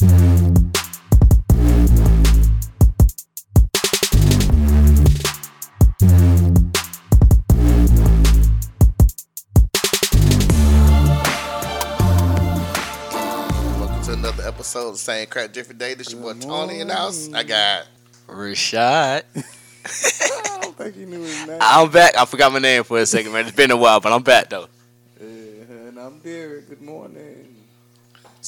Welcome to another episode of Same Crap Different Day. This your boy Tony in the house. I got Rashad. I don't think he knew his name. I'm back. I forgot my name for a second, man. It's been a while, but I'm back though. Yeah, and I'm Derek. Good morning.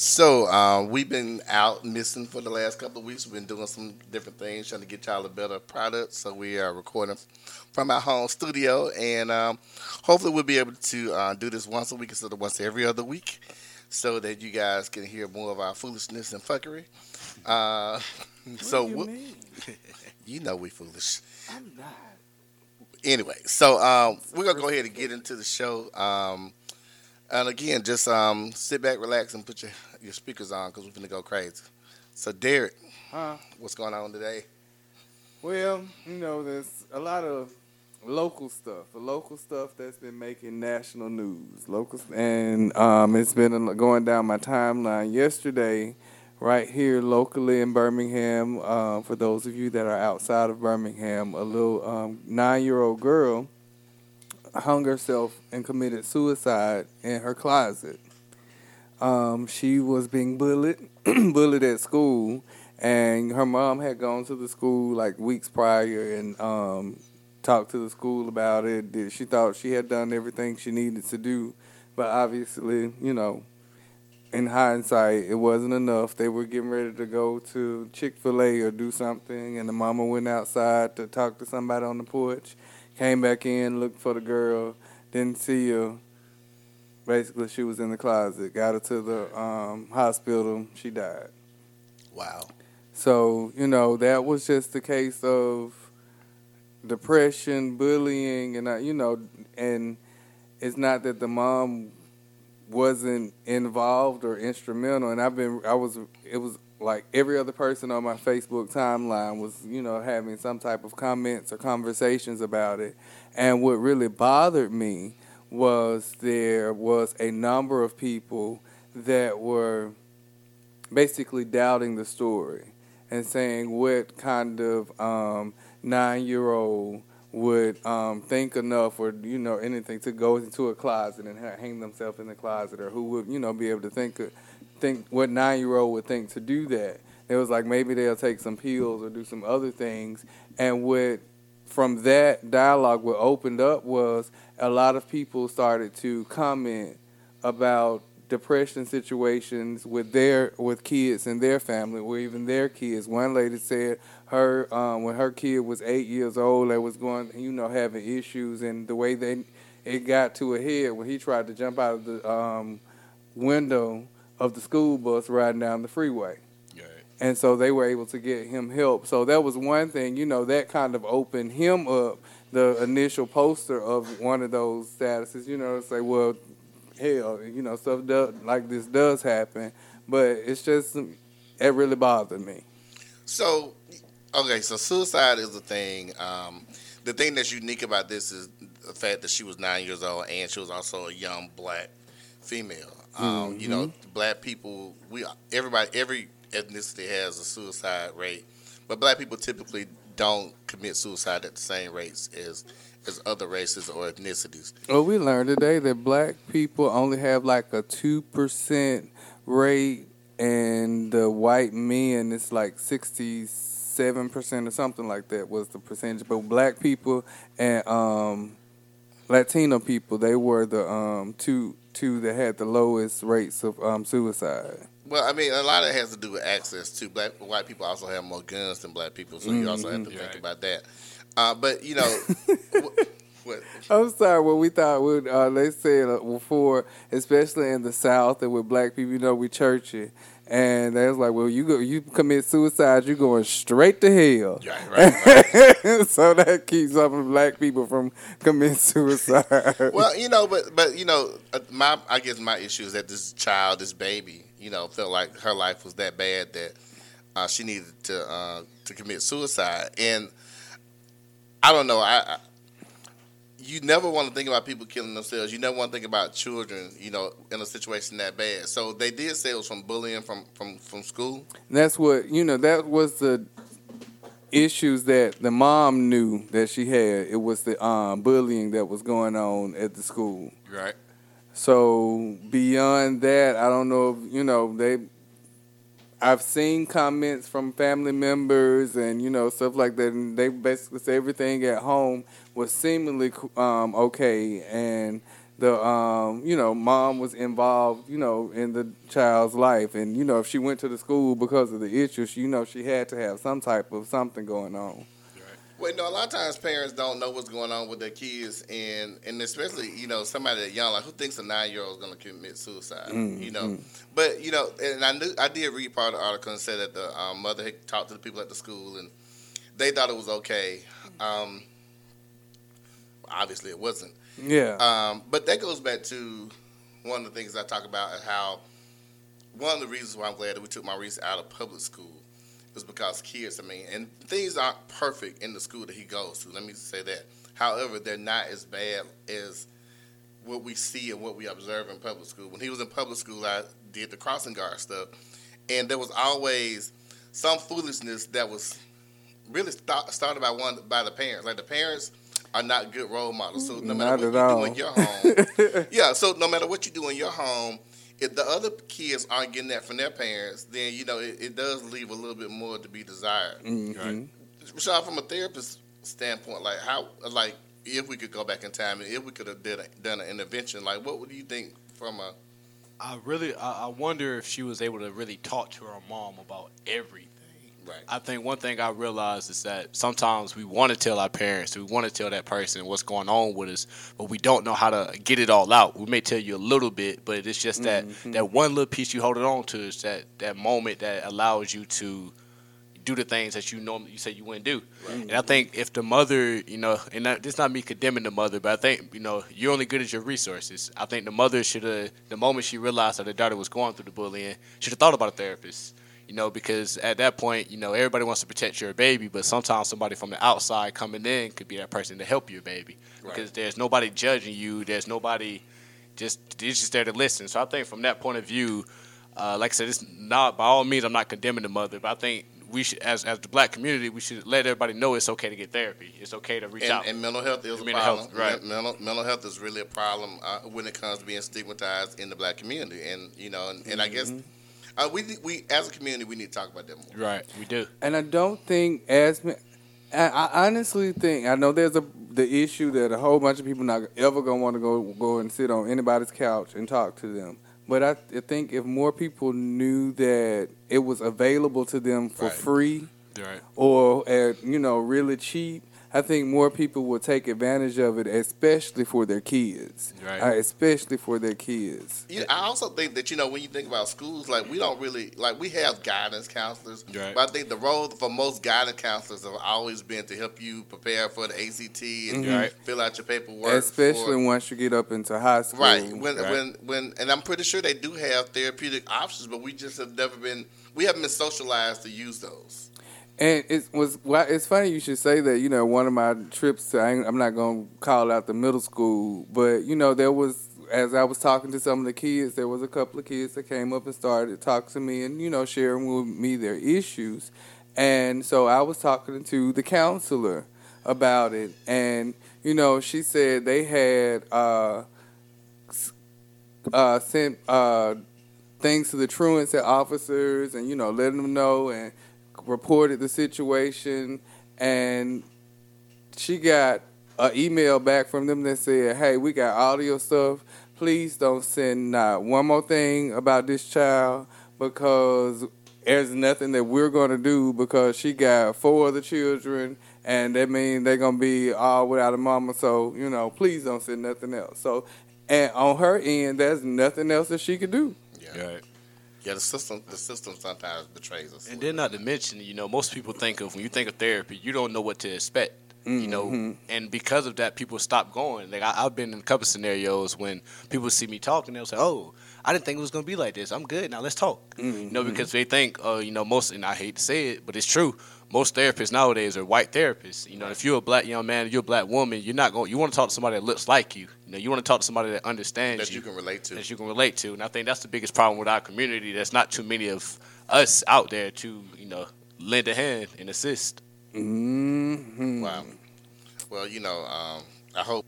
So um, we've been out missing for the last couple of weeks. We've been doing some different things, trying to get y'all a better product. So we are recording from our home studio, and um, hopefully we'll be able to uh, do this once a week instead of once every other week, so that you guys can hear more of our foolishness and fuckery. Uh, so you we'll- you know we foolish. I'm not. anyway, so um, we're gonna go ahead and get into the show. Um, and again, just um, sit back, relax, and put your your speakers on because we're gonna go crazy. So, Derek, Huh? what's going on today? Well, you know, there's a lot of local stuff, the local stuff that's been making national news. Local, and um, it's been going down my timeline yesterday. Right here, locally in Birmingham, uh, for those of you that are outside of Birmingham, a little um, nine-year-old girl hung herself and committed suicide in her closet. Um, she was being bullied, bullied at school, and her mom had gone to the school like weeks prior and um, talked to the school about it. She thought she had done everything she needed to do, but obviously, you know, in hindsight, it wasn't enough. They were getting ready to go to Chick Fil A or do something, and the mama went outside to talk to somebody on the porch. Came back in, looked for the girl, didn't see her. Basically, she was in the closet. Got her to the um, hospital. She died. Wow. So, you know, that was just the case of depression, bullying, and, uh, you know, and it's not that the mom wasn't involved or instrumental. And I've been, I was, it was like every other person on my Facebook timeline was, you know, having some type of comments or conversations about it. And what really bothered me was there was a number of people that were basically doubting the story and saying what kind of um, nine-year-old would um, think enough or you know anything to go into a closet and ha- hang themselves in the closet or who would you know be able to think think what nine-year-old would think to do that. It was like maybe they'll take some pills or do some other things and what from that dialogue what opened up was a lot of people started to comment about depression situations with their with kids in their family or even their kids. One lady said her um, when her kid was eight years old, they was going you know having issues, and the way they it got to a head when he tried to jump out of the um, window of the school bus riding down the freeway and so they were able to get him help. So that was one thing, you know, that kind of opened him up. The initial poster of one of those statuses, you know, say, well, hell, you know, stuff does, like this does happen, but it's just it really bothered me. So, okay, so suicide is the thing. Um, the thing that's unique about this is the fact that she was nine years old and she was also a young black female. Um, You know, black people, we everybody, every ethnicity has a suicide rate, but black people typically don't commit suicide at the same rates as as other races or ethnicities. Well, we learned today that black people only have like a two percent rate, and the white men it's like sixty seven percent or something like that was the percentage. But black people and um, Latino people, they were the um, two two that had the lowest rates of um, suicide. Well, I mean, a lot of it has to do with access too. Black white people also have more guns than black people, so you also have to think Right. about that. Uh, but you know, what, what, I'm sorry. What we thought would uh, they said uh, before, especially in the South and with black people, you know, we churchy, and they was like, well, you go, you commit suicide, you're going straight to hell. right, right, right. so that keeps some of black people from committing suicide. well, you know, but but you know, uh, my I guess my issue is that this child, this baby, you know, felt like her life was that bad that uh, she needed to uh, to commit suicide, and I don't know, I. I you never want to think about people killing themselves. You never want to think about children, you know, in a situation that bad. So they did say it was from bullying from from from school. And that's what you know. That was the issues that the mom knew that she had. It was the um, bullying that was going on at the school. Right. So beyond that, I don't know if you know they. I've seen comments from family members and you know stuff like that, and they basically say everything at home was seemingly um, okay, and the um, you know mom was involved, you know, in the child's life, and you know if she went to the school because of the issues, you know she had to have some type of something going on. Well, you know, a lot of times parents don't know what's going on with their kids, and and especially you know somebody that young, like who thinks a nine year old is going to commit suicide, Mm, you know. mm. But you know, and I knew I did read part of the article and said that the um, mother had talked to the people at the school, and they thought it was okay. Um, obviously, it wasn't. Yeah. Um, but that goes back to one of the things I talk about is how one of the reasons why I'm glad that we took Maurice out of public school is because kids, I mean, and things aren't perfect in the school that he goes to. Let me say that. However, they're not as bad as what we see and what we observe in public school. When he was in public school, I did the crossing guard stuff, and there was always some foolishness that was really start, started by one by the parents. Like the parents are not good role models. So no matter Not what you all. do in your home, yeah. So no matter what you do in your home, if the other kids aren't getting that from their parents, then you know it, it does leave a little bit more to be desired. Mhm. Rashad, from a therapist standpoint, like how, like if we could go back in time and if we could have did a, done an intervention, like what would you think from a I really, I, I wonder if she was able to really talk to her mom about everything. Right? I think one thing I realized is that sometimes we want to tell our parents, we want to tell that person what's going on with us, but we don't know how to get it all out. We may tell you a little bit, but it's just that Mhm. that one little piece you hold it on to is that that moment that allows you to do the things that you normally you say you wouldn't do. And I think if the mother, you know, and that, this not me condemning the mother, but I think you know you're only good as your resources. I think the mother should have, the moment she realized that her daughter was going through the bullying, should have thought about a therapist. You know, because at that point, you know, everybody wants to protect your baby, but sometimes somebody from the outside coming in could be that person to help your baby. Right. Because there's nobody judging you. There's nobody just they're just there to listen. So I think from that point of view, uh, like I said, it's not by all means I'm not condemning the mother, but I think we should, as as the black community, we should let everybody know it's okay to get therapy. It's okay to reach And, out. and mental health is a problem. health, right. Mental, mental health is really a problem uh, when it comes to being stigmatized in the black community, and you know, and, and I guess uh, we we as a community we need to talk about that more. right, we do. And I don't think as I, I honestly think I know there's a the issue that a whole bunch of people not ever gonna want to go go and sit on anybody's couch and talk to them. But I, I think if more people knew that it was available to them for Right. free Right. or at you know really cheap, I think more people will take advantage of it, especially for their kids. Right. Uh, especially for their kids. You I also think that you know when you think about schools, like we don't really like we have guidance counselors, Right. but I think the role for most guidance counselors have always been to help you prepare for the ACT and Mhm. Right. fill out your paperwork. Especially for- once you get up into high school. right when Right. when when, and I'm pretty sure they do have therapeutic options, but we just have never been we haven't been socialized to use those. And it was well, it's funny you should say that. You know, one of my trips, to, I I'm not gonna call out the middle school, but you know there was as I was talking to some of the kids, there was a couple of kids that came up and started talking to me and you know sharing with me their issues, and so I was talking to the counselor about it, and you know she said they had uh, uh, sent uh, things to the truancy officers and you know letting them know and reported the situation and she got an email back from them that said hey we got all of your stuff. Please don't send not one more thing about this child because there's nothing that we're going to do because she got four other children and that means they're going to be all without a mama. So you know please don't send nothing else. So and on her end there's nothing else that she could do. Yeah, Right. Yeah. The system the system sometimes betrays us. And then not to mention, you know, most people think of when you think of therapy, you don't know what to expect. You know, Mhm. and because of that, people stop going. Like I, I've been in a couple scenarios when people see me talking, they'll say, "Oh, I didn't think it was gonna be like this. I'm good now. Let's talk. You know, because they think, uh, you know, most and I hate to say it, but it's true. Most therapists nowadays are white therapists. You know, if you're a black young man, you're a black woman, you're not going. You want to talk to somebody that looks like you. You know, you want to talk to somebody that understands you that you can relate to. that you can relate to. And I think that's the biggest problem with our community. There's not too many of us out there to, you know, lend a hand and assist. Mm-hmm. Wow. Well, you know, um, I hope.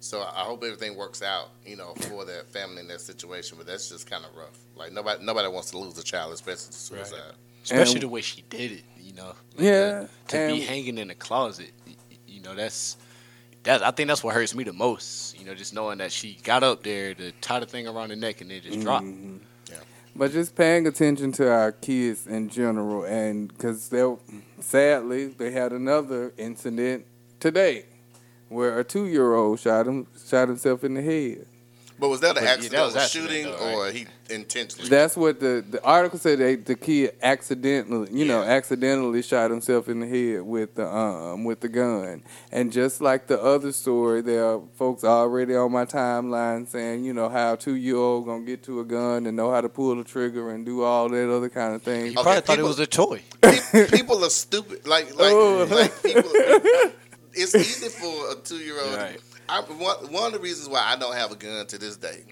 So I hope everything works out, you know, for that family in that situation. But that's just kind of rough. Like nobody, nobody wants to lose a child, especially to suicide. Especially And- the way she did it, you know. Yeah, To, to be hanging in a closet, y- y- you know, that's that. I think that's what hurts me the most. You know, just knowing that she got up there to tie the thing around the neck and then just dropped. Mhm. Yeah. But just paying attention to our kids in general, and because they, sadly, they had another incident today where a two-year-old shot him, shot himself in the head. But was that an But, yeah, accident, that was a accident, shooting, though, or he intentionally? That's what the, the article said. They, the kid accidentally, you know, accidentally shot himself in the head with the um with the gun. And just like the other story, there are folks already on my timeline saying, you know, how two year old gonna get to a gun and know how to pull the trigger and do all that other kind of thing. You probably thought people- it was a toy. People are stupid. Like, like, Oh. like people. It's easy for a two-year-old. Right. I, one, one of the reasons why I don't have a gun to this day,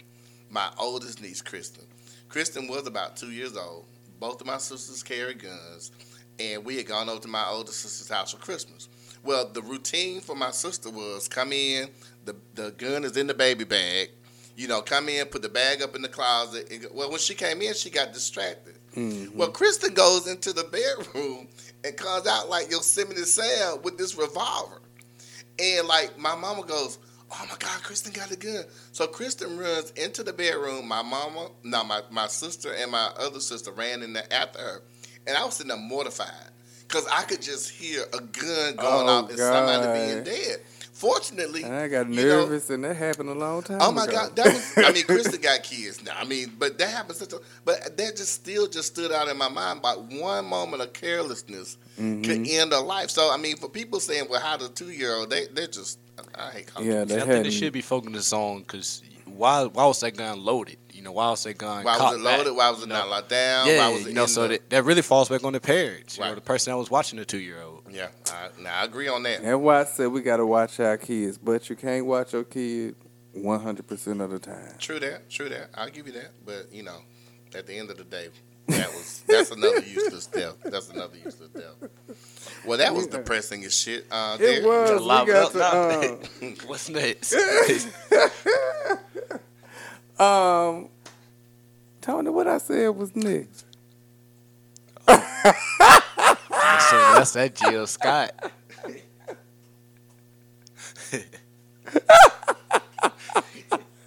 my oldest niece, Kristen. Kristen was about two years old. Both of my sisters carry guns, and we had gone over to my older sister's house for Christmas. Well, the routine for my sister was come in, the the gun is in the baby bag. You know, come in, put the bag up in the closet. And well, when she came in, she got distracted. Mhm. Well, Kristen goes into the bedroom and comes out like Yosemite Sam with this revolver. And like my mama goes, Oh my God, Kristen got a gun. So Kristen runs into the bedroom. My mama, no, my, my sister and my other sister ran in there after her. And I was sitting there mortified. Because I could just hear a gun going Oh, off and somebody being dead. Fortunately, I got you know, nervous, and that happened a long time. Ago. Oh my ago. God, that was. I mean, Kristen got kids now. I mean, but that happened such a. But that just still just stood out in my mind. By one moment of carelessness Mhm. could end a life. So I mean, for people saying, "Well, how the two year old?" They they just. I hate calling Yeah, them- they I think hadn't. they should be focusing on because why? Why was that gun loaded? You know, why was that gun? Why was it loaded? back? Why was it You know? not locked down? Yeah, Why was it you know, so the- that, that really falls back on the parents. You know, Right. the person that was watching the two year old. Yeah, I, now I agree on that. That's why I said we got to watch our kids, but you can't watch your kid 100% of the time. True that. True that. I'll give you that. But you know, at the end of the day, that was that's another useless death. That's another useless death. Well, that was Yeah. depressing as shit. Uh, It Derek. was. We got up to, now. What's next? um, um, Tony, what I said was next. That's that Jill Scott.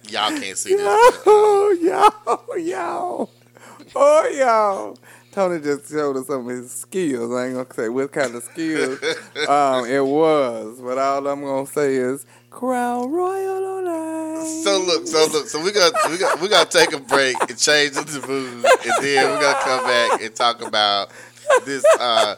Y'all can't see this. but, uh, Oh, y'all, y'all. Oh, y'all. Tony just showed us some of his skills. I ain't gonna say what kind of skills um, it was, but all I'm gonna say is Crown Royal on. So look, so look, so we got we got we got to take a break and change the mood, and then we're gonna come back and talk about this uh,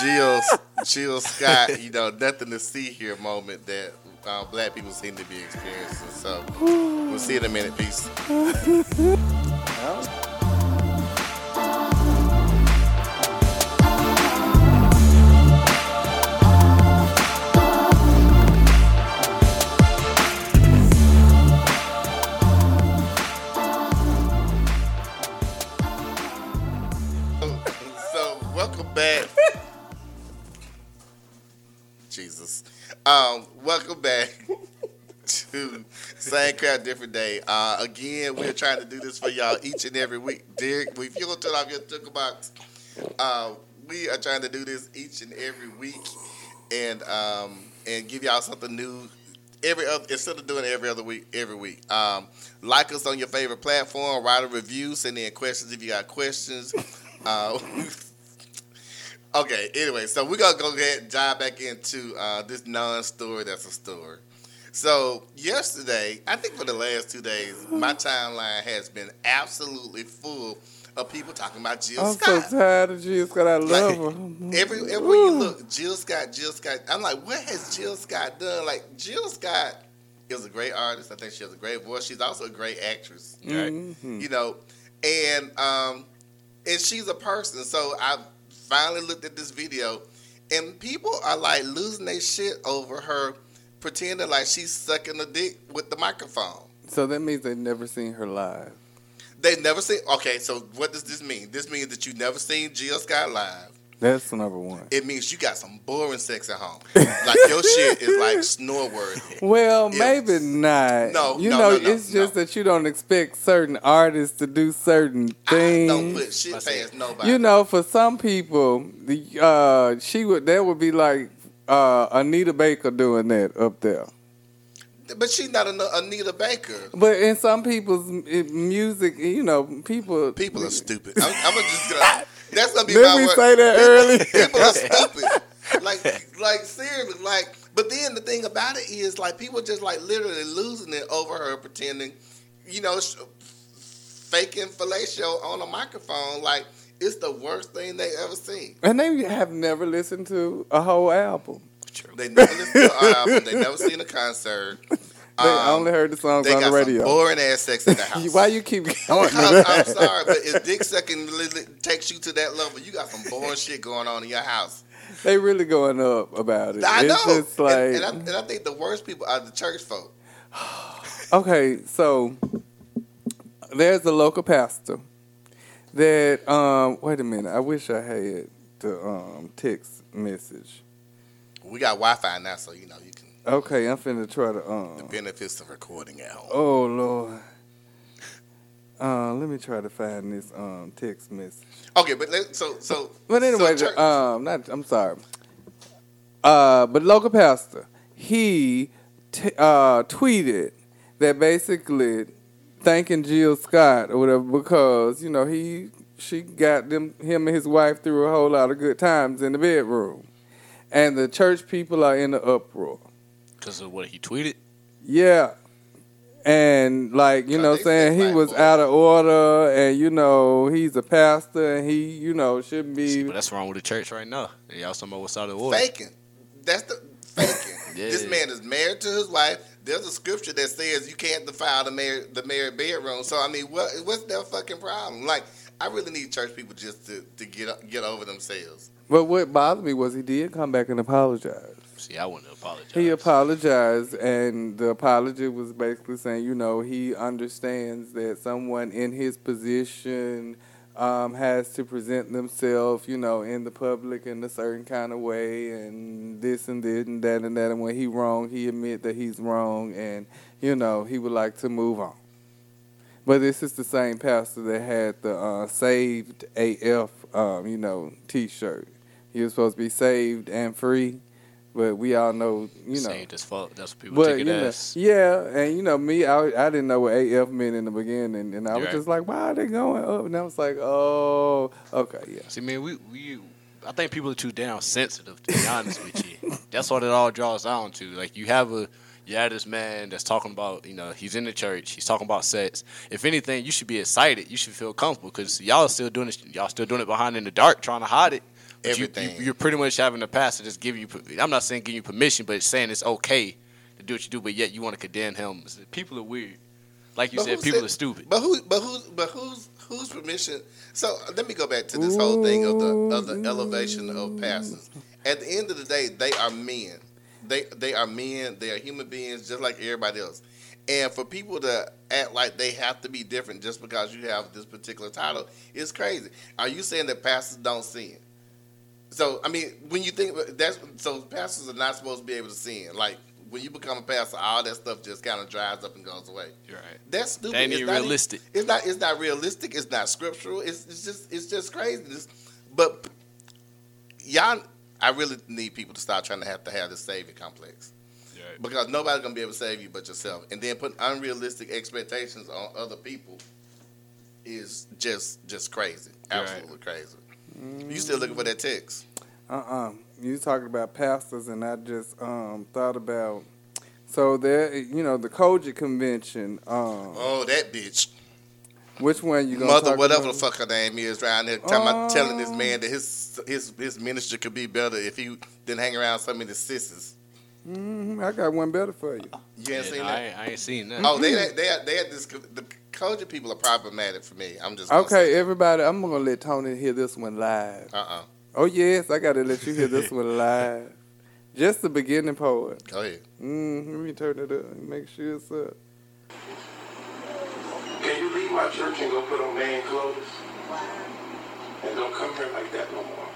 Jill Jill Scott, you know, nothing to see here moment that uh, black people seem to be experiencing. So we'll see you in a minute. Peace. Same Crowd Different Day. Uh, again, we're trying to do this for y'all each and every week. Derek, if you don't off your ticker box, uh, we are trying to do this each and every week and um, and give y'all something new every other instead of doing every other week every week. Um, like us on your favorite platform, write a review, send in questions if you got questions. Uh, okay, anyway, so we're gonna go ahead and dive back into uh, this non-story that's a story. So yesterday, I think for the last two days, my timeline has been absolutely full of people talking about Jill I'm so Scott. tired of Jill Scott. I love her. Every everywhere you look, Jill Scott, Jill Scott. I'm like, what has Jill Scott done? Like Jill Scott is a great artist. I think she has a great voice. She's also a great actress. Right. Mhm. You know, and um, and she's a person. So I finally looked at this video, and people are like losing their shit over her pretending like she's sucking a dick with the microphone. So that means they've never seen her live. They never seen. Okay, so what does this mean? This means that you never seen Jill Scott live. That's number one. It means you got some boring sex at home. like your shit is like snore worthy. Well, Yeah. maybe not. No, you no, know, no, no, it's just that you don't expect certain artists to do certain things. I things. don't put shit past nobody. You know, for some people, the uh, she would that would be like uh, Anita Baker doing that up there. but she's not an Anita Baker. But in some people's music, you know, people People are stupid. I'm, I'm gonna just gonna. That's gonna be Didn't my we word. say that early? People are stupid. Like, like seriously, like. But then the thing about it is, like, people just like literally losing it over her pretending, you know, faking fellatio on a microphone. Like, it's the worst thing they ever seen. And they have never listened to a whole album. They never listened to an album. They never seen a concert. They Um, only heard the songs on the radio. boring ass sex in the house. Why you keep going? I'm. I'm sorry, but if dick sucking takes you to that level, you got some boring shit going on in your house. They really going up about it. I know, just like and, and, I, and I think the worst people are the church folk. okay, so there's a local pastor that um wait a minute, I wish I had the um text message. We got Wi-Fi now, so you know you can Okay, I'm finna try to um the benefits of recording at home. Oh Lord. Uh, let me try to find this um text message. Okay, but let, so so. But anyway, so um, not I'm sorry. Uh, but local pastor, he t- uh tweeted that basically thanking Jill Scott or whatever because you know he she got them him and his wife through a whole lot of good times in the bedroom, and the church people are in the uproar. Because of what he tweeted. Yeah. And like, you Cause know they saying he was white out of order and you know, he's a pastor and he, you know, shouldn't be But that's wrong with the church right now. Y'all talking about what's out of order. faking. That's the faking. Yeah. This man is married to his wife. There's a scripture that says you can't defile the married the married bedroom. So I mean, what what's their fucking problem? Like, I really need church people just to, to get get over themselves. But what bothered me was he did come back and apologize. See, I wouldn't apologize. He apologized, and the apology was basically saying, you know, he understands that someone in his position um, has to present themselves, you know, in the public in a certain kind of way, and this and this and that and that. And when he wrong, he admit that he's wrong, and you know, he would like to move on. But this is the same pastor that had the uh, "Saved AF," um, you know, T-shirt. He was supposed to be saved and free, but we all know, you know. Saved as fuck. That's what people But take it know, as. yeah, and you know me, I I didn't know what AF meant in the beginning, and I was Right. just like, why are they going up? And I was like, oh, okay, yeah. See, man, we, we I think people are too damn sensitive to be honest with you. That's what it all draws down to. Like you have a you have this man that's talking about, you know, he's in the church, he's talking about sex. If anything, you should be excited. You should feel comfortable because y'all are still doing it. Y'all still doing it behind in the dark, trying to hide it. But you- Everything. You, you're pretty much having the pastor just give you. I'm not saying give you permission, but it's saying it's okay to do what you do. But yet you want to condemn him. People are weird. Like you But said, people said- are stupid. But who? But who's? But who's? Whose permission? So let me go back to this whole thing of the of the elevation of pastors. At the end of the day, they are men. They they are men. They are human beings, just like everybody else. And for people to act like they have to be different just because you have this particular title is crazy. Are you saying that pastors don't sin? So I mean, when you think that's so, pastors are not supposed to be able to sin. Like when you become a pastor, all that stuff just kind of dries up and goes away. You're right. That's stupid. That ain't It's even not- realistic. It's not. It's not realistic. It's not scriptural. It's, it's just. It's just craziness. But y'all, I really need people to stop trying to have to have this saving complex Right. because nobody's gonna be able to save you but yourself. And then putting unrealistic expectations on other people is just just crazy. Right. Absolutely crazy. You still looking for that text? Uh-uh. You talking about pastors, and I just um thought about. So there, you know, the COGIC convention. Um, Oh, that bitch. which one you gonna Mother, talk whatever about? the fuck her name is, around there, talking about telling this man that his his his ministry could be better if he didn't hang around so many sisters. hmm I got one better for you. You ain't Yeah, seen I, that? ain't, I ain't seen that. Oh, they they had, they had this. The culture people are problematic for me. I'm just gonna Okay, everybody, I'm gonna let Tony hear this one live. Uh uh Oh yes, I gotta let you hear this one live. Just the beginning part. Go ahead. Mm, let me turn it up and make sure it's up. Can you leave my church and go put on man clothes? And don't come here like that no more.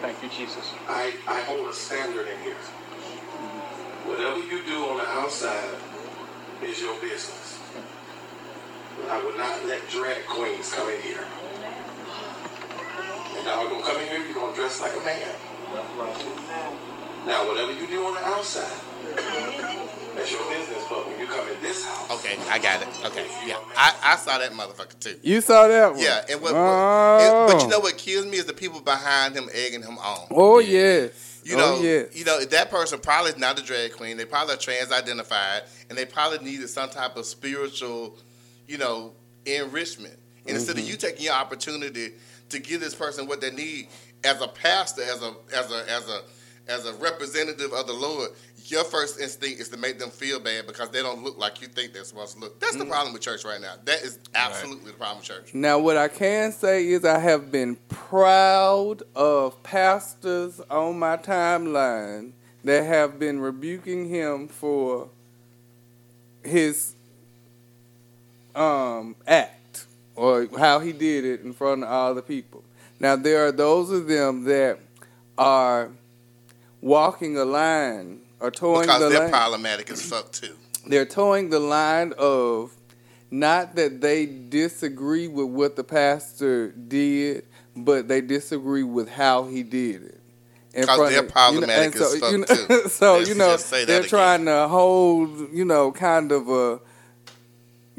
Thank you, Jesus. I, I hold a standard in here. Whatever you do on the outside is your business. But I would not let drag queens come in here. And now gonna come in here, you're gonna dress like a man. Now whatever you do on the outside, that's your business. But when you come in this house, Okay, I got it. Okay, yeah, I, I saw that motherfucker too. You saw that one? Yeah, and what, what Oh. and- but you oh. know what kills me is the people behind him egging him on. Oh yes. You know, oh, yes. you know that person probably is not a drag queen. They probably are trans-identified, and they probably needed some type of spiritual, you know, enrichment. And instead Mm-hmm. of you taking your opportunity to give this person what they need as a pastor, as a as a as a as a representative of the Lord, your first instinct is to make them feel bad because they don't look like you think they're supposed to look. That's Mm-hmm. the problem with church right now. That is absolutely the problem with church. Now, what I can say is I have been proud of pastors on my timeline that have been rebuking him for his um, act or how he did it in front of all the people. Now, there are those of them that are walking a line or towing the line. Because the they're line problematic as fuck too. they're towing the line of not that they disagree with what the pastor did, but they disagree with how he did it. In Because they're of- problematic and as fuck, you know, too. So Let's you know just say that they're again. trying to hold, you know, kind of a,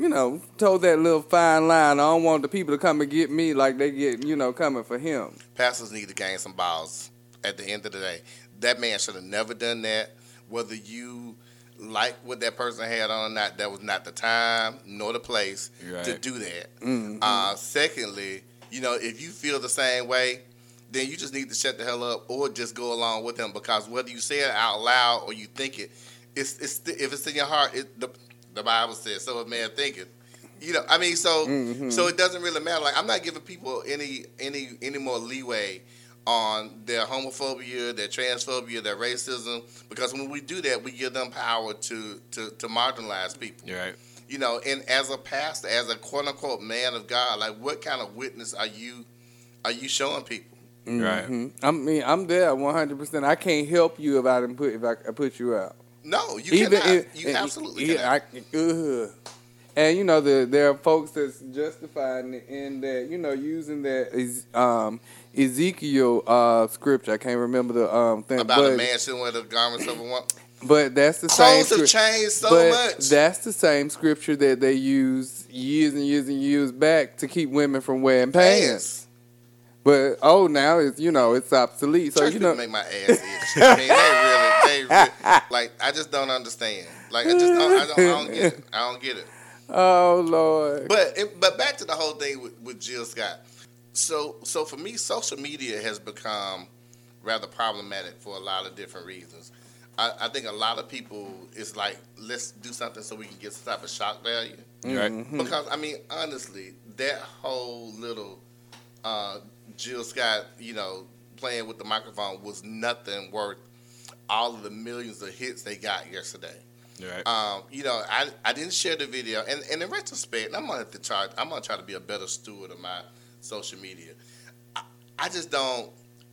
you know, told that little fine line. I don't want the people to come and get me like they get, you know, coming for him. Pastors need to gain some balls at the end of the day. That man should have never done that. Whether you like what that person had on or not, that was not the time nor the place Right. to do that. Mhm. Uh, secondly, you know, if you feel the same way, then you just need to shut the hell up or just go along with him because whether you say it out loud or you think it, it's, it's if it's in your heart, it, the, the Bible says, so a man thinketh. You know, I mean, so Mhm. so it doesn't really matter. Like I'm not giving people any any any more leeway on their homophobia, their transphobia, their racism, because when we do that, we give them power to to to marginalize people. You're right. You know, and as a pastor, as a quote unquote man of God, like what kind of witness are you are you showing people? Right. Mhm. I mean, I'm there 100. percent I can't help you if I didn't put if I, I put you out. No, you cannot. you absolutely yeah, cannot. I, ugh. And you know, the, there are folks that's justifying it in that you know using that um, Ezekiel uh, scripture. I can't remember the um, thing, About but, a man shouldn't wear the garments of a woman. but that's the same. Clothes have changed so but much. that's the same scripture that they used years and years and years back to keep women from wearing pants. Pants. But oh, now it's you know it's obsolete. So Church you know, make my ass itch. I mean, they really, they like. I just don't understand. Like, I just don't, I don't, I don't get it. I don't get it. oh lord. But it, but back to the whole thing with, with Jill Scott. So so for me, social media has become rather problematic for a lot of different reasons. I, I think a lot of people it's like let's do something so we can get some type of shock value. Right. Mhm. Because I mean, honestly, that whole little uh, Jill Scott, you know, playing with the microphone was nothing worth all of the millions of hits they got yesterday. You're right. Um, you know, I, I didn't share the video, and, and in retrospect, I'm gonna have to try. I'm gonna try to be a better steward of my social media. I, I just don't.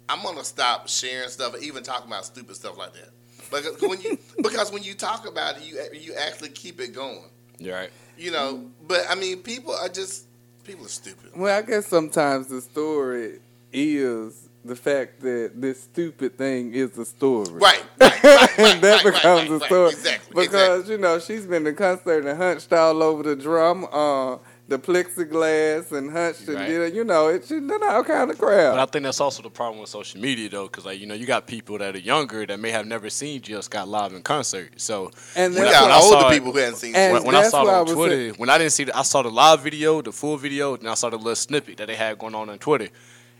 I'm gonna stop sharing stuff, or even talking about stupid stuff like that. Because when you because when you talk about it, you you actually keep it going. You're right. You know, but I mean, people are just people are stupid. Well, I guess sometimes the story is the fact that this stupid thing is a story. Right, right, right, right, that right, becomes right, a right, story. Exactly, because, exactly. you know, she's been to concert and hunched all over the drum, uh, the plexiglass and hunched and Right. did, you know, it she's done all kind of crap. But I think that's also the problem with social media, though, because like you know, you got people that are younger that may have never seen Jill Scott live in concert. So And We when that's I- got when I older saw it- people who hadn't seen. When, when I saw it on Twitter, saying. when I didn't see, the, I saw the live video, the full video, and I saw the little snippet that they had going on on Twitter,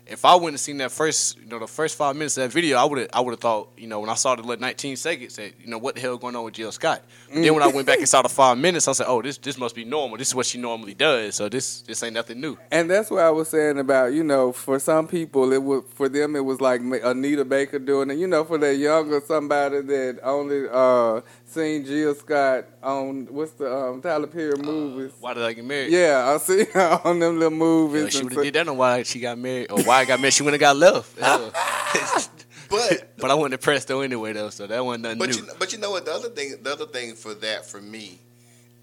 if I wouldn't have seen that first, you know, the first five minutes of that video, I would have, I would have thought, you know, when I saw the little 19 seconds, that, you know, what the hell going on with Jill Scott? Then when I went back and saw the five minutes, I said, oh, this, this must be normal. This is what she normally does. So this, this ain't nothing new. And that's what I was saying about, you know, for some people, it was for them it was like Anita Baker doing it. You know, for that younger somebody that only uh, seen Jill Scott on what's the um, Tyler Perry movies. Why did I get married? Yeah, I see her on them little movies. Yeah, she and would so- have did that on why she got married or why I got married. She wouldn't have got left. But but I wasn't impressed though anyway though, so that wasn't nothing but new. you, but you know what? The other thing, the other thing for that for me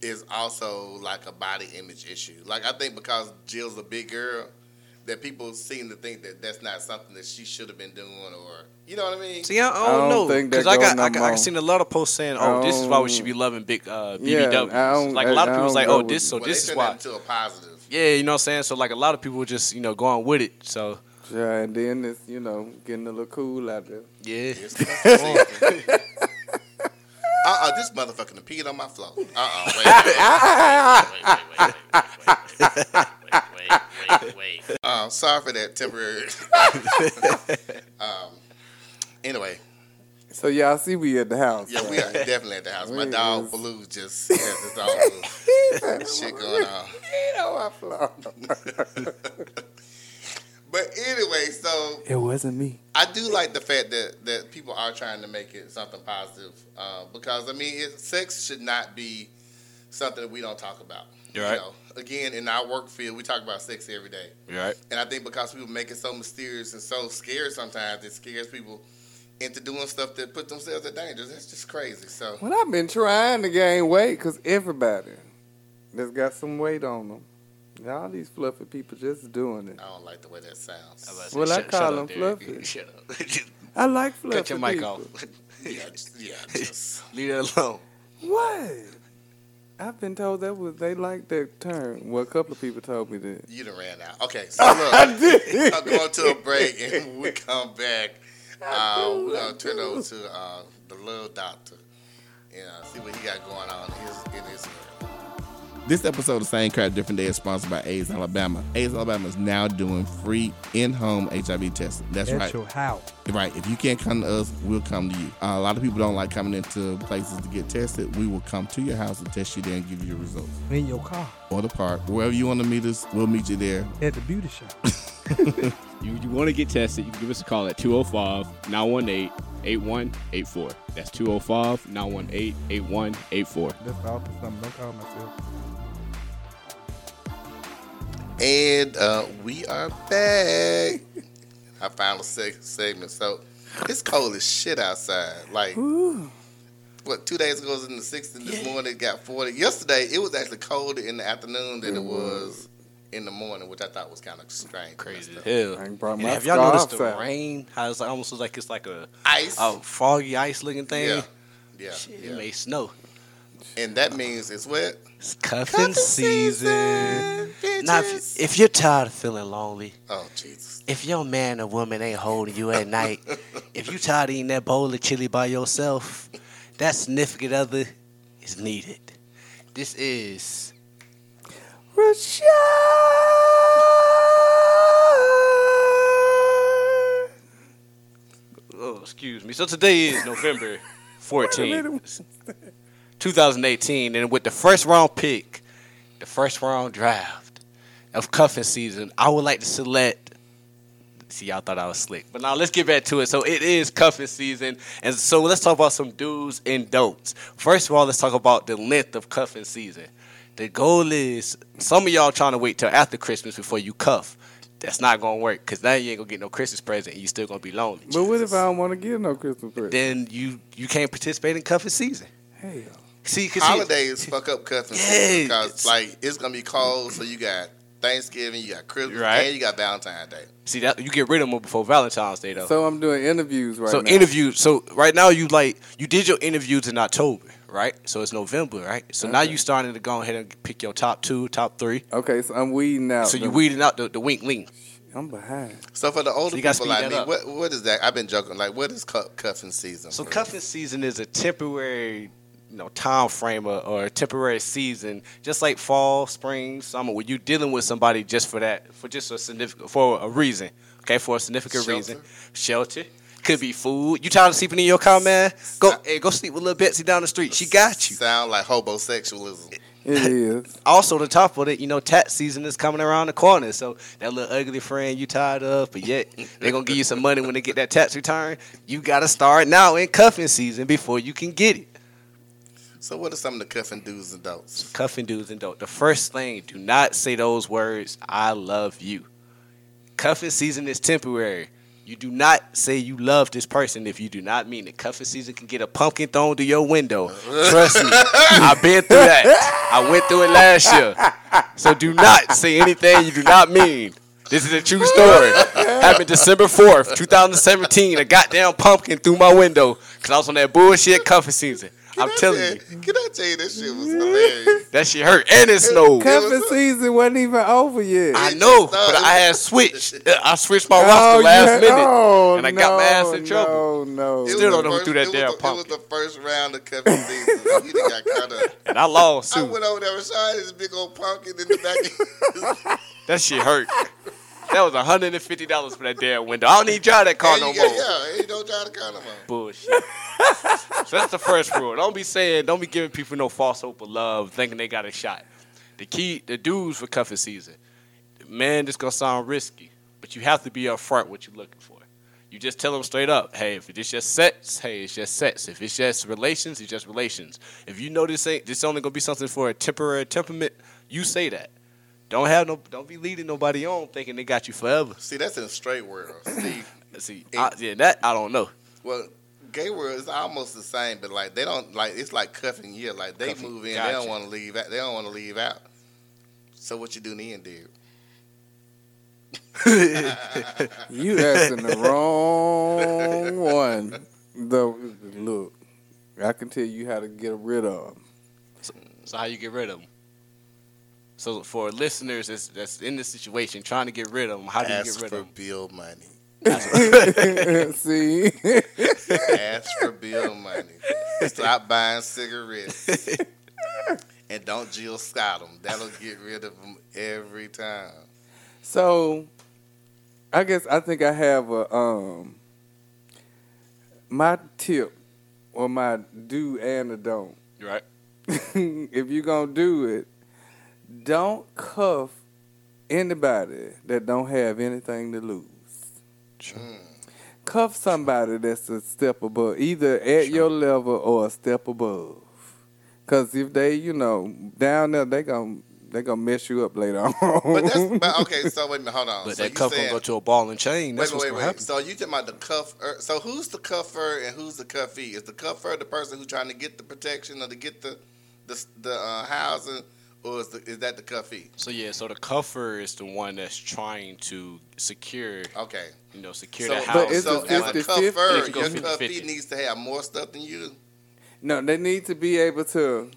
is also like a body image issue. Like I think because Jill's a big girl, that people seem to think that that's not something that she should have been doing, or you know what I mean? See, I, I I don't, don't know because I got, no I got I more. seen a lot of posts saying, "Oh, this is why we should be loving big uh, Yeah, BBWs." I like a lot of people was don't like, "Oh, this so Well, this they is turn why." that into a positive. Yeah, you know what I'm saying. So like a lot of people were just you know going with it. So Yeah, and then it's you know getting a little cool out there. yeah, It's the Uh-uh, this motherfucker done peed on my floor. Uh-uh, wait, wait, wait, wait, wait, wait, wait, wait, wait, wait, wait, wait. Uh, sorry for that temporary. um, anyway, So y'all see we at the house. yeah, we are definitely at the house. My dog is- Blue just has his own little shit going on. You know I flow. But anyway, so It wasn't me. I do like the fact that, that people are trying to make it something positive uh, because I mean, it, sex should not be something that we don't talk about. You're right. Again, in our work field, we talk about sex every day, right. and I think because people make it so mysterious and so scary, sometimes it scares people into doing stuff that put themselves in danger. That's just crazy. So Well, I've been trying to gain weight because everybody that's got some weight on them. All these fluffy people just doing it. I don't like the way that sounds. I was about to say, Well, I call them up, Derek. fluffy. Shut up. I like fluffy Cut your mic people. off. Yeah, just, yeah, just. Leave that alone. What? I've been told that was they like that term. Well, a couple of people told me that. You done ran out. Okay, so look, I did. I'm going to a break, and when we come back, uh, we're gonna turn over to uh, the little doctor and uh, see what he got going on in his, in his world. This episode of Same Crap Different Day is sponsored by AIDS Alabama. AIDS Alabama is now doing free in-home HIV testing. That's At right. your house. Right. If you can't come to us, we'll come to you. Uh, a lot of people don't like coming into places to get tested. We will come to your house and test you there and give you your results. In your car. Or the park, wherever you want to meet us, we'll meet you there. At the beauty shop. You, you want to get tested, you can give us a call at 205 918 8184. That's 205 918 8184. That's the office number. Don't call myself. And uh, we are back. Our final seg- segment. So it's cold as shit outside. Like, what, two days ago it was in the 60s. This morning it got 40. Yesterday it was actually colder in the afternoon than it was in the morning, which I thought was kind of strange. Crazy as hell. I ain't brought And my have y'all noticed the scarves out. rain? How it's like, almost looks like it's like a, Ice. a foggy ice looking thing. yeah. Yeah. Shit, yeah. It may snow. And that means it's wet. It's cuffing, season. Now, if, if you're tired of feeling lonely, Oh, Jesus. if your man or woman ain't holding you at night, if you're tired of eating that bowl of chili by yourself, that significant other is needed. This is oh, excuse me. So today is November 14th, 2018, and with the first round pick, the first round draft of cuffing season, I would like to select. See, y'all thought I was slick, but now let's get back to it. So it is cuffing season, and so let's talk about some do's and don'ts. First of all, let's talk about the length of cuffing season. The goal is some of y'all trying to wait till after Christmas before you cuff. That's not gonna work because now you ain't gonna get no Christmas present and you still gonna be lonely. But what if I don't want to get no Christmas present? Then you you can't participate in cuffing season. Hell. See, cause Holidays fuck up cuffing Yeah, because it's- like it's gonna be cold, so you got Thanksgiving, you got Christmas, Right. and you got Valentine's Day. see that you get rid of them before Valentine's Day though. So I'm doing interviews right so now. interview. So right now you like you did your interviews in October, right? So it's November, right? So now Okay. you starting to go ahead and pick your top two, top three. Okay, so I'm weeding out. So you the- weeding out the, the wink link. I'm behind. So for the older So you people like me, what what is that? I've been joking. Like, what is cu- cuffing season? So cuffing season is a temporary you know time frame or, or a temporary season, just like fall, spring, summer, when you're dealing with somebody just for that, for just a significant, for a reason, okay, for a significant Shelter. reason, shelter. Could be food. You tired of sleeping in your car, man? Go, hey, go sleep with little Betsy down the street. She got you. Sound like homosexualism. It is. Also, on top of it, you know, tax season is coming around the corner. So that little ugly friend you tired of, but yet they're gonna give you some money when they get that tax return. You gotta start now in cuffing season before you can get it. So what are some of the cuffing do's and don'ts? Cuffing do's and don't. The first thing, do not say those words. I love you. Cuffing season is temporary. You do not say you love this person if you do not mean it. Cuffing season can get a pumpkin thrown through your window. Trust me, I've been through that. I went through it last year. So do not say anything you do not mean. This is a true story. Happened December 4th, 2017. A goddamn pumpkin through my window because I was on that bullshit cuffing season. I'm I telling tell- you, Can I tell you that shit was hilarious? that shit hurt and it snowed. Cuffing season wasn't even over yet. I know, but I had switched. I switched my Oh, roster you last had- minute, oh, and I got my ass in trouble. No, no. Still don't know who threw that it was damn the- pumpkin. It was the first round of cuffing season. so you got caught up. And I lost I went over there, Rashad had this big old pumpkin in the back. That shit hurt. That was hundred and fifty dollars for that damn window. I don't need drive that car no you more. Yeah, you don't drive the car no more. Bullshit. so that's the first rule. Don't be saying, don't be giving people no false hope of love, thinking they got a shot. The key, the dudes for cuffing season. Man, this gonna sound risky, but you have to be upfront what you're looking for. You just tell them straight up, hey, if it's just sex, hey, it's just sex. If it's just relations, it's just relations. If you know this ain't this only gonna be something for a temporary temperament, you say that. Don't have no, don't be leading nobody on thinking they got you forever. See, that's in the straight world. See, See, I, yeah, that I don't know. well, gay world is almost the same, but like they don't like it's like cuffing you. Like they Cuffing, move in, they don't want to leave out. They don't want to leave out. So what you do in the end, dude? You asking the wrong one. The look, I can tell you how to get rid of 'em. So how you get rid of them? So for listeners that's, that's in this situation trying to get rid of them, how do you Ask get rid for of them? Ask for bill money. See, Ask for bill money. Stop buying cigarettes. and don't Jill Scott them. That'll get rid of them every time. so I guess I think I have a um my tip or my do and a don't. Right. if you're gonna do it, don't cuff anybody that don't have anything to lose. Cuff somebody that's a step above, either at your level or a step above. Cause if they, you know, down there, they gon' they gonna mess you up later on. But that's but okay. So wait a minute, hold on. But so that you cuff gonna go to a ball and chain. That's wait, what's wait, wait. So you talking about the cuffer? So who's the cuffer and who's the cuffee? Is the cuffer the person who's trying to get the protection or to get the the, the uh, housing, or is, the, is that the cuffee? So yeah, so the cuffer is the one that's trying to secure, Okay. you know, secure So, the house. it's so a as a cuffer, It can go your 50-50. cuffee needs to have more stuff than you. No, they need to be able to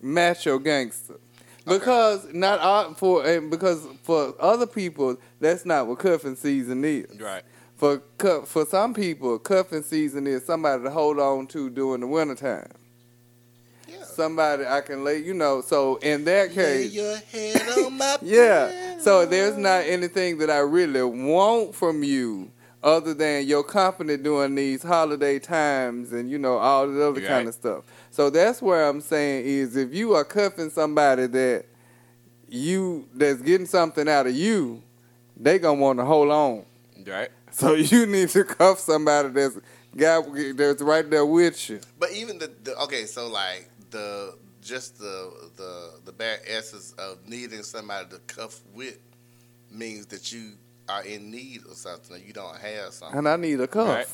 match your gangster. Because not all, for and because for other people that's not what cuffing season is. right. For for some people, cuffing season is somebody to hold on to during the wintertime. Yeah. Somebody I can lay, you know. So in that Lay case, your head on my yeah. So there's not anything that I really want from you other than your company during these holiday times and you know all the other You're kind of stuff. So that's where I'm saying is if you are cuffing somebody that you that's getting something out of you, they gonna want to hold on. Right. So you need to cuff somebody that's got that's right there with you. But even the, the okay, so like the just the the the bare essence of needing somebody to cuff with means that you are in need of something or you don't have something. And I need a cuff. Right.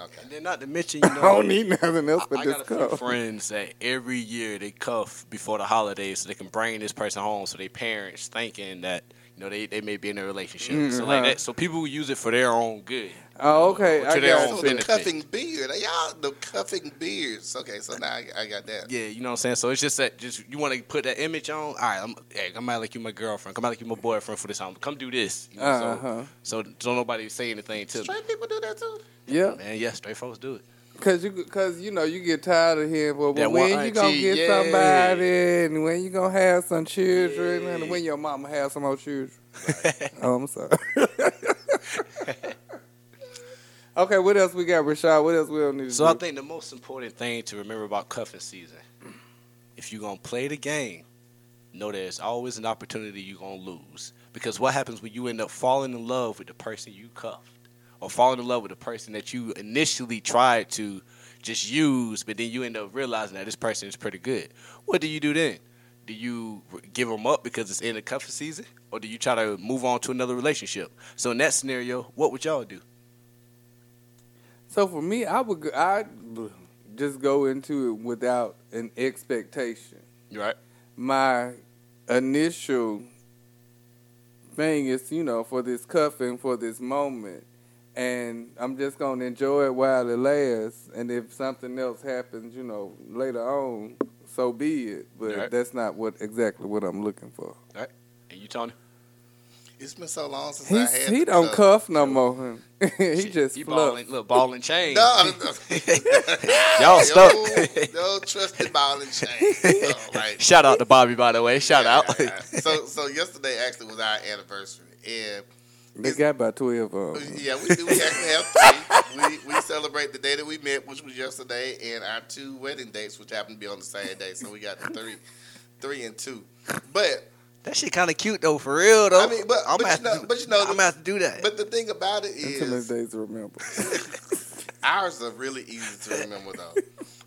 Okay. And then not to mention, you know, I don't need nothing else I, but I this got a few cuff. friends that every year they cuff before the holidays so they can bring this person home so their parents thinking that you know they, they may be in a relationship. So like Mhm. that so people use it for their own good. Oh, okay. To I their got own So you. the cuffing beard, y'all the cuffing beards. Okay, so now I, I got that. Yeah, you know what I'm saying? So it's just that just you want to put that image on. All right, I'm hey, come out like you my girlfriend. Come out like you my boyfriend for this time. Come do this. You know, Uh-huh. So so don't nobody say anything to me. Straight people do that too. Yeah. Man, yeah, straight folks do it. Cause you, cause you know, you get tired of hearing, well, That when one you gonna get yeah. somebody, and when you gonna have some children, and when your mama have some more children. Oh, I'm sorry. okay, what else we got, Rashad? What else we don't need to So do? I think the most important thing to remember about cuffing season, if you're gonna play the game, know there's always an opportunity you're gonna lose. Because what happens when you end up falling in love with the person you cuffed, or falling in love with the person that you initially tried to just use, but then you end up realizing that this person is pretty good. What do you do then? Do you give them up because it's in the cuffing season, or do you try to move on to another relationship? So in that scenario, what would y'all do? So for me, I would I just go into it without an expectation. Right. My initial thing is, you know, for this cuffing, for this moment, and I'm just gonna enjoy it while it lasts. And if something else happens, you know, later on, so be it. But Right. that's not what exactly what I'm looking for. You, Tony? It's been so long since I had. he the don't cuff. cuff no more. he just You fluff. balling, little ball and chain. No, no. Y'all stuck. Yo, yo, trusted ball and chain. So, like, Shout out to Bobby, by the way. Shout yeah, out. yeah, yeah. So, so yesterday actually was our anniversary, and They got about twelve of 'em. yeah, we, do. we actually have three. We, we celebrate the day that we met, which was yesterday, and our two wedding dates, which happened to be on the same day. So we got the three, three and two. But That shit kind of cute though, for real though. I mean, but- I'm but you know- have to, but you know I'm gonna have to do that. but the thing about it is, Too many days to remember. Ours are really easy to remember though.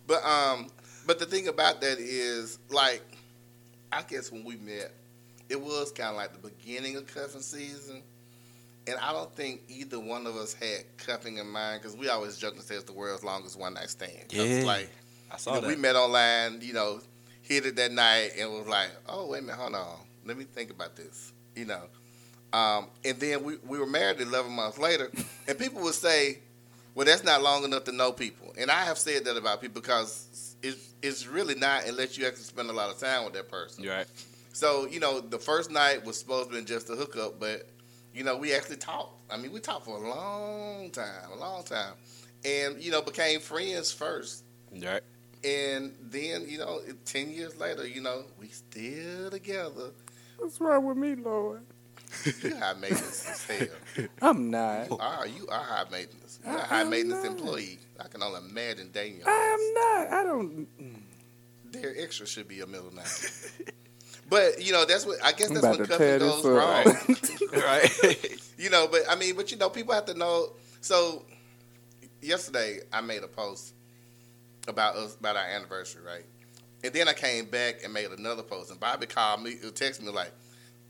but um, but the thing about that is like, I guess when we met, it was kind of like the beginning of cuffing season, and I don't think either one of us had cuffing in mind because we always joke and say it's the world's longest one night stand. Yeah. like I you saw know, that. we met online, you know, hit it that night and was like, oh wait a minute, hold on, let me think about this, you know. Um, and then we, we were married 11 months later, and people would say, well, that's not long enough to know people. And I have said that about people because it's, it's really not unless you actually spend a lot of time with that person. You're right. So, you know, the first night was supposed to be just a hookup, but, you know, we actually talked. I mean, we talked for a long time, a long time. And, you know, became friends first. You're right. And then, you know, 10 years later, you know, we still together. What's wrong with me, Lord? You high maintenance as hell. I'm not. Ah, you are high maintenance. You're a I high maintenance not. employee. I can only imagine dating your I am not. I don't. Their extra should be a middle name. but you know, that's what I guess that's about when to cuffing this goes wrong. right. you know, but I mean, but you know, people have to know. So yesterday, I made a post about us about our anniversary, right? And then I came back and made another post, and Bobby called me, texted me like,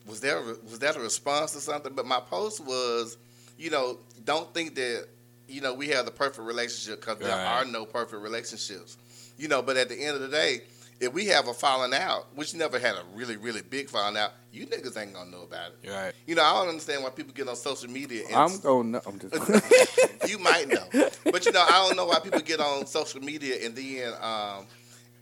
"Was there was that a response to something?" But my post was, you know, don't think that you know we have the perfect relationship because there Right. are no perfect relationships, you know. But at the end of the day. If we have a falling out, which never had a really, really big falling out, you niggas ain't gonna know about it. You're right. You know, I don't understand why people get on social media. And I'm going. to I'm just. you might know, but you know, I don't know why people get on social media and then um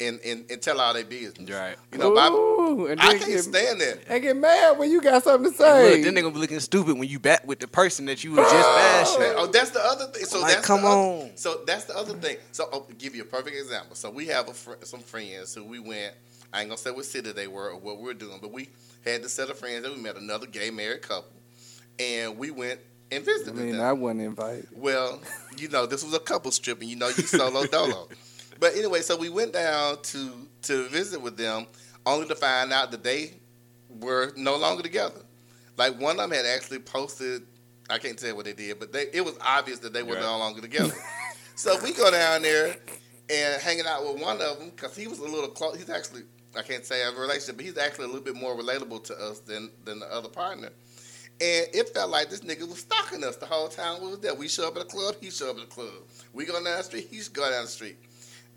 and and, and tell all their business. You're right. You know, Bob, Ooh, and I can't get, stand that. and get mad when you got something to Look, say. then they gonna be looking stupid when you back with the person that you was just oh. bashing. Oh, that's the other thing. So Like, that's come the other- on. So that's the other thing. So I'll give you a perfect example. So we have a fr- some friends who we went. I ain't gonna say what city they were or what we were doing, but we had this set of friends that we met another gay married couple, and we went and I visited mean, them. I wasn't invited. Well, you know, this was a couple strip, and you know, you solo dolo. But anyway, so we went down to to visit with them, only to find out that they were no longer together. Like one of them had actually posted. I can't tell what they did, but they, it was obvious that they were Right. no longer together. so we go down there and hanging out with one of them because he was a little close. He's actually I can't say I have a relationship, but he's actually a little bit more relatable to us than than the other partner. And it felt like this nigga was stalking us the whole time we was there. We show up at the club, he show up at the club. We go down the street, he go down the street.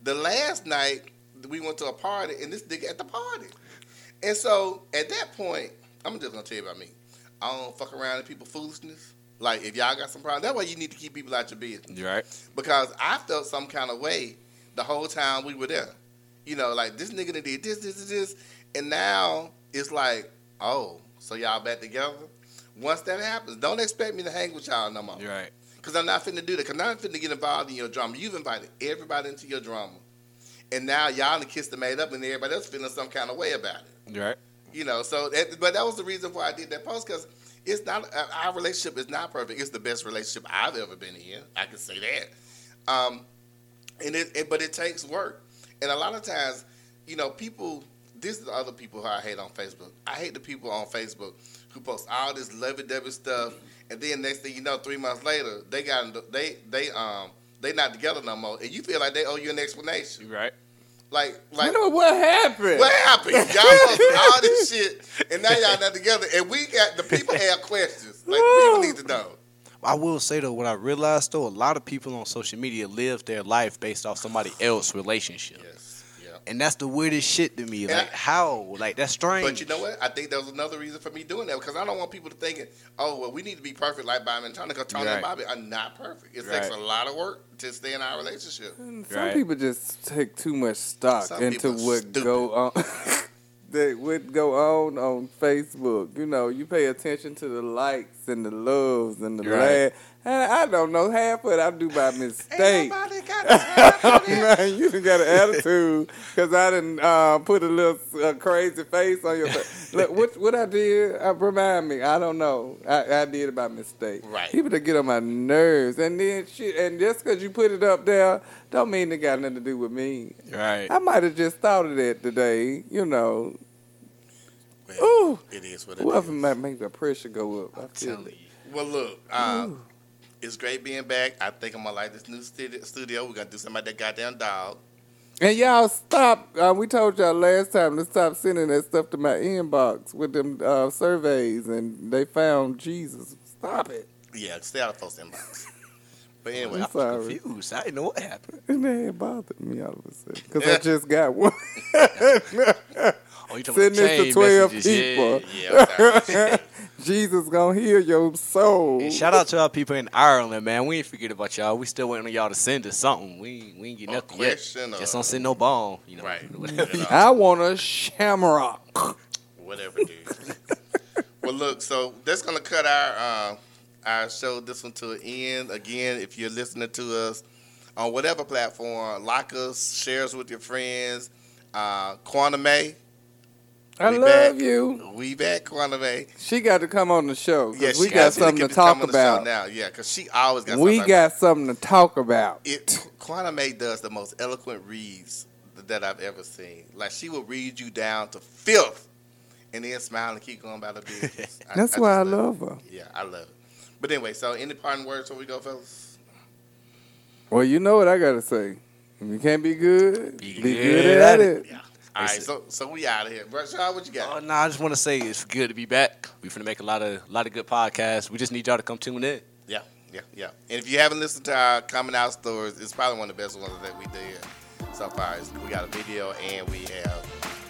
The last night we went to a party and this nigga at the party. And so at that point, I'm just gonna tell you about me. I don't fuck around with people foolishness. Like if y'all got some problem, that's why you need to keep people out your business right. because I felt some kind of way the whole time we were there. You know, like this nigga did this, this, this, this, and now it's like, oh, so y'all back together. Once that happens, don't expect me to hang with y'all no more. Right. Because I'm not finna do that. Because I'm not finna get involved in your drama. You've invited everybody into your drama. And now y'all done kissed and made up and everybody else feeling some kind of way about it. Right. You know, so that, but that was the reason why I did that post because it's not uh, our relationship is not perfect. It's the best relationship I've ever been in. I can say that. Um, and it, it but it takes work, and a lot of times, you know, people. This is the other people who I hate on Facebook. I hate the people on Facebook who post all this lovey-dovey stuff, and then next thing you know, three months later, they got they they um they not together no more, and you feel like they owe you an explanation. Right. Like like You know what happened? what happened? Y'all posted all this shit, and now y'all not together. And we got the people have questions. Like people need to know. I will say though, what I realized though, a lot of people on social media live their life based off somebody else's relationship, Yes, yeah. And that's the weirdest shit to me. Like I- how? Like that's strange. But you know what? I think that was another reason for me doing that because I don't want people to think, oh, well, we need to be perfect like Bobby and Tony because Tony and Bobby are not perfect. It Right. takes a lot of work to stay in our relationship. Some Right. people just take too much stock Some into what stupid. go on. that what go on on Facebook. You know, you pay attention to the likes and the loves and the Right. laugh. And I don't know half of it I do by mistake. Ain't nobody got time for that. Man, you done got an attitude because I didn't uh, put a little uh, crazy face on your face. Look, what what I did, uh, remind me. I don't know. I, I did it by mistake. Right. People that get on my nerves, and then shit, and just because you put it up there, don't mean it got nothing to do with me. right. I might have just thought of that today. You know, Well, ooh, it is what it whoever is. might make the pressure go up. I feel Telling it. you. Well, look, um, it's great being back. I think I'm gonna like this new studio. We're gonna do something about that goddamn dog. And y'all stop. Uh, we told y'all last time to stop sending that stuff to my inbox with them uh, surveys, and they found Jesus. Stop it. Yeah, stay out of folks' inbox. But anyway, I'm sorry. Confused. I didn't know what happened. And had bothered me all of a sudden because I just got one. Oh, you talking Send about this to 12 messages, yeah. people. yeah, sorry. Jesus gonna heal your soul. And shout out to our people in Ireland, man. We ain't forget about y'all. We still waiting on y'all to send us something. We ain't, we ain't get nothing yet. Just don't send no bomb, you know. right. You know, I want a shamrock. whatever, dude. well, look, so that's gonna cut our uh, our show this one to an end. Again, if you're listening to us on whatever platform, like us, share us with your friends. Uh, Quantum May, I We love back. you. we back, Quantum She got to come on the show 'cause Yeah, we got something to talk on the show about. now. Yeah, because she always got. We something got something to talk about. it Quantum May does the most eloquent reads that I've ever seen. Like she will read you down to filth, and then smile and keep going about her business. I- That's I why I just love her. Yeah, I love it. But anyway, so any parting words before we go, fellas? Well, you know what I gotta say. If you can't be good, Be be, good good, at it. Yeah. All right, so so we out of here. Rashad, what you got? Oh, got? no, I just want to say it's good to be back. We're gonna make a lot of lot of good podcasts. We just need y'all to come tune in. Yeah, yeah, yeah. And if you haven't listened to our coming out stories, it's probably one of the best ones that we did so far. It's- We got a video and we have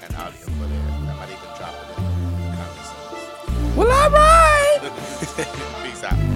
an audio for that. I might even drop it in the comments. Well, all right. Peace out.